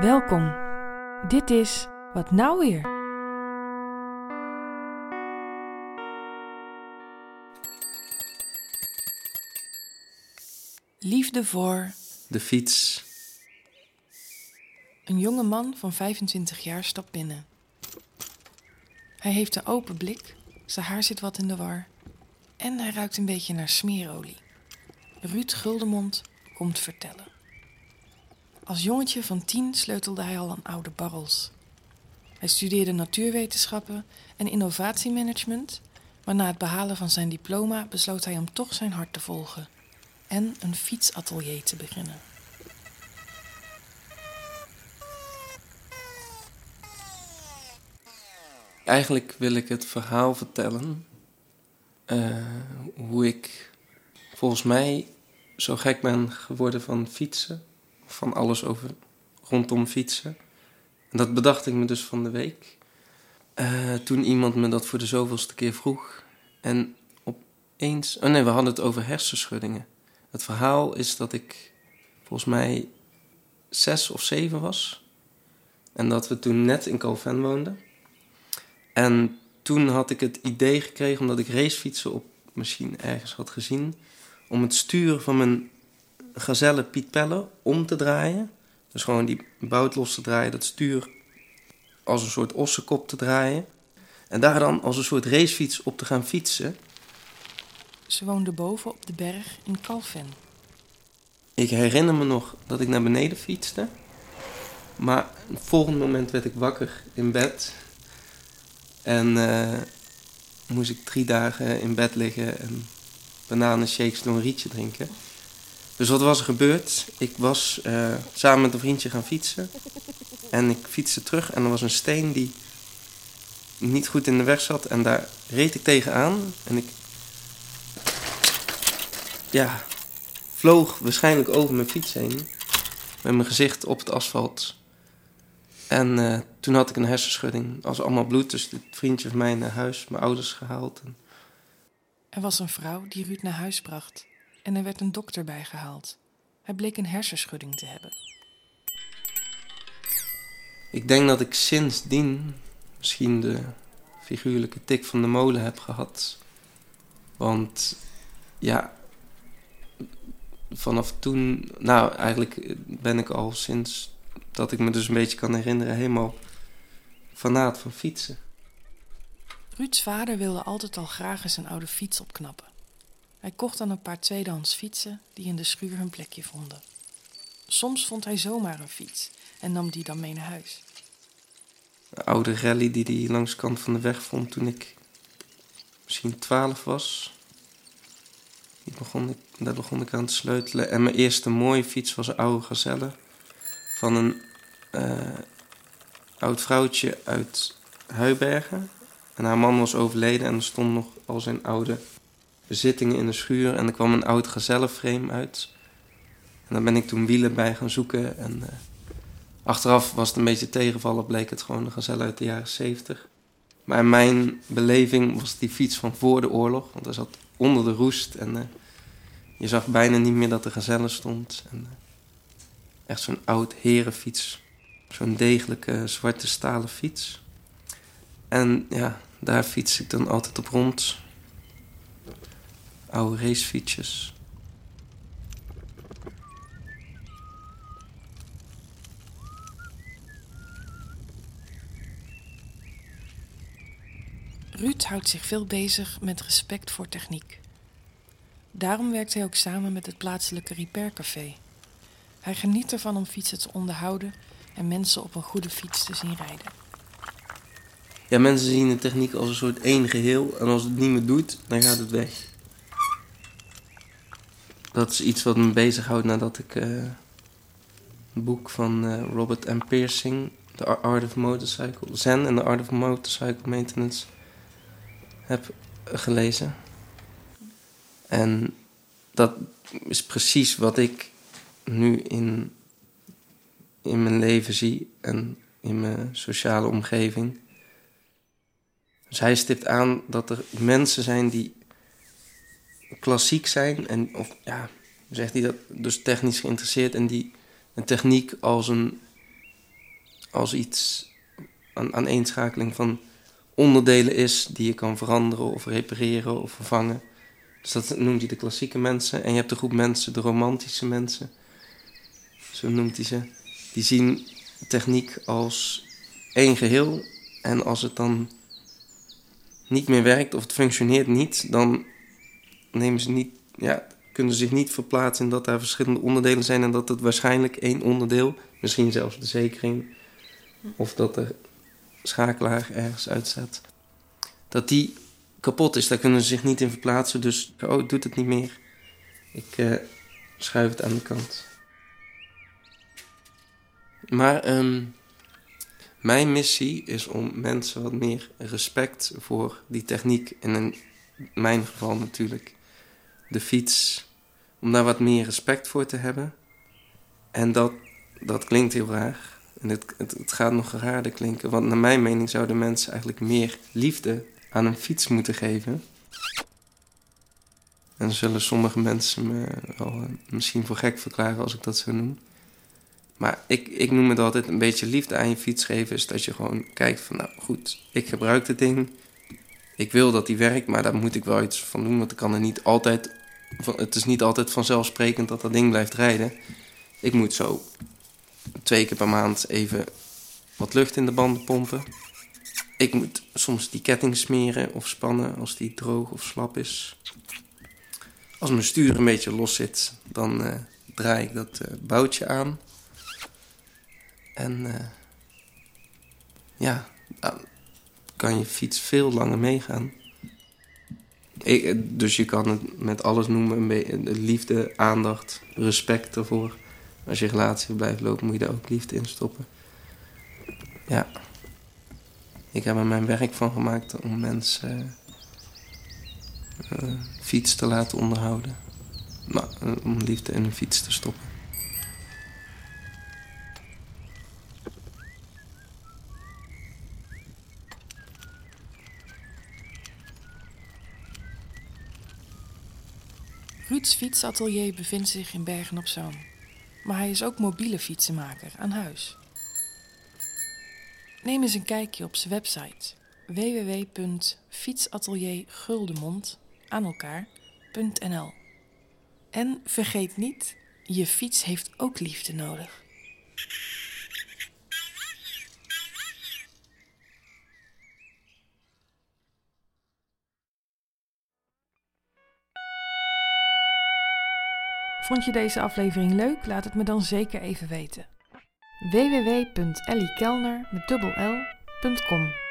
Welkom. Dit is Wat Nou Weer? Liefde voor De fiets. een jonge man van 25 jaar stapt binnen. Hij heeft een open blik, zijn haar zit wat in de war en hij ruikt een beetje naar smeerolie. Ruud Guldemond komt vertellen. Als jongetje van tien sleutelde hij al aan oude barrels. Hij studeerde natuurwetenschappen en innovatiemanagement, maar na het behalen van zijn diploma besloot hij om toch zijn hart te volgen en een fietsatelier te beginnen. Eigenlijk wil ik het verhaal vertellen. eh, hoe ik volgens mij zo gek ben geworden van fietsen. Van alles over rondom fietsen. En dat bedacht ik me dus van de week. Eh, toen iemand me dat voor de zoveelste keer vroeg. En opeens... Oh nee, we hadden het over hersenschuddingen. Het verhaal is dat ik volgens mij zes of zeven was. En dat we toen net in Calven woonden. En toen had ik het idee gekregen, omdat ik racefietsen op misschien ergens had gezien, om het stuur van mijn gazelle Piet Pelle om te draaien. Dus gewoon die bout los te draaien, dat stuur als een soort ossenkop te draaien. En daar dan als een soort racefiets op te gaan fietsen. Ze woonde boven op de berg in Calven. Ik herinner me nog dat ik naar beneden fietste. Maar het volgende moment werd ik wakker in bed. En eh, moest ik drie dagen in bed liggen en bananenshakes door een rietje drinken. Dus wat was er gebeurd? Ik was eh, samen met een vriendje gaan fietsen. En ik fietste terug en er was een steen die niet goed in de weg zat. En daar reed ik tegenaan. En ik... Ja, vloog waarschijnlijk over mijn fiets heen. Met mijn gezicht op het asfalt. En eh, toen had ik een hersenschudding. Als allemaal bloed. Dus dit vriendje van mij naar huis, mijn ouders gehaald. En Er was een vrouw die Ruud naar huis bracht en er werd een dokter bijgehaald. Hij bleek een hersenschudding te hebben. ik denk dat ik sindsdien misschien de figuurlijke tik van de molen heb gehad. Want ja, vanaf toen, nou eigenlijk ben ik al sinds dat ik me dus een beetje kan herinneren, helemaal fanaat van fietsen. Ruuds vader wilde altijd al graag eens een oude fiets opknappen. Hij kocht dan een paar tweedehands fietsen die in de schuur hun plekje vonden. Soms vond hij zomaar een fiets en nam die dan mee naar huis. Een oude rally die hij langs de kant van de weg vond toen ik misschien 12 was. Die begon ik, daar begon ik aan te sleutelen. En mijn eerste mooie fiets was een oude gazelle. Van een eh, oud vrouwtje uit Huibergen. En haar man was overleden en er stonden nog al zijn oude bezittingen in de schuur. En er kwam een oud gazellenframe uit. En daar ben ik toen wielen bij gaan zoeken. En eh, achteraf was het een beetje tegenvallen, bleek het gewoon een gazelle uit de jaren 70. Maar in mijn beleving was die fiets van voor de oorlog. Want hij zat onder de roest en eh, je zag bijna niet meer dat er gazelle stond. En, eh, echt zo'n oud herenfiets. Zo'n degelijke zwarte stalen fiets. En ja, daar fiets ik dan altijd op rond. Oude racefietsjes. Ruud houdt zich veel bezig met respect voor techniek. Daarom werkt hij ook samen met het plaatselijke repaircafé. Hij geniet ervan om fietsen te onderhouden en mensen op een goede fiets te zien rijden. Ja, mensen zien de techniek als een soort één geheel. En als het niet meer doet, dan gaat het weg. Dat is iets wat me bezighoudt nadat ik eh, een boek van eh, Robert M. Pearsing, The Art of Motorcycle, Zen and the Art of Motorcycle Maintenance, heb gelezen. En dat is precies wat ik nu in, in mijn leven zie en in mijn sociale omgeving. Dus hij stipt aan dat er mensen zijn die klassiek zijn en of ja, zegt hij dat, dus technisch geïnteresseerd en die een techniek als een als iets een aaneenschakeling van onderdelen is die je kan veranderen of repareren of vervangen. Dus dat noemt hij de klassieke mensen. En je hebt de groep mensen, de romantische mensen. Zo noemt hij ze. Die zien techniek als één geheel. En als het dan niet meer werkt of het functioneert niet, dan nemen ze niet, ja, kunnen zich niet verplaatsen in dat daar verschillende onderdelen zijn en dat het waarschijnlijk één onderdeel, misschien zelfs de zekering, of dat er schakelaar ergens uitzet, dat die kapot is. Daar kunnen ze zich niet in verplaatsen, dus oh, ik doe het niet meer. Ik uh, schuif het aan de kant. Maar um, mijn missie is om mensen wat meer respect voor die techniek, in mijn geval natuurlijk de fiets, om daar wat meer respect voor te hebben. En dat, dat klinkt heel raar. En het, het, gaat nog raarder klinken, want naar mijn mening zouden mensen eigenlijk meer liefde aan een fiets moeten geven. En zullen sommige mensen me wel eh, misschien voor gek verklaren als ik dat zo noem. Maar ik, ik noem het altijd een beetje liefde aan je fiets geven. Is dat je gewoon kijkt van, nou goed, ik gebruik dit ding. Ik wil dat die werkt, maar daar moet ik wel iets van doen. Want ik kan er niet altijd, het is niet altijd vanzelfsprekend dat dat ding blijft rijden. Ik moet zo twee keer per maand even wat lucht in de banden pompen. Ik moet soms die ketting smeren of spannen als die droog of slap is. Als mijn stuur een beetje los zit, dan uh, draai ik dat uh, boutje aan. En uh, ja, dan kan je fiets veel langer meegaan. Ik, dus je kan het met alles noemen, liefde, aandacht, respect ervoor. Als je relatie blijft lopen, moet je daar ook liefde in stoppen. Ja. Ik heb er mijn werk van gemaakt om mensen uh, fiets te laten onderhouden. Nou, om liefde in een fiets te stoppen. Ruud's fietsatelier bevindt zich in Bergen op Zoom. Maar hij is ook mobiele fietsenmaker aan huis. Neem eens een kijkje op zijn website www.fietsatelierguldemond aan elkaar.nl. En vergeet niet, je fiets heeft ook liefde nodig. Vond je deze aflevering leuk? Laat het me dan zeker even weten. www.elliekelner met dubbel L.com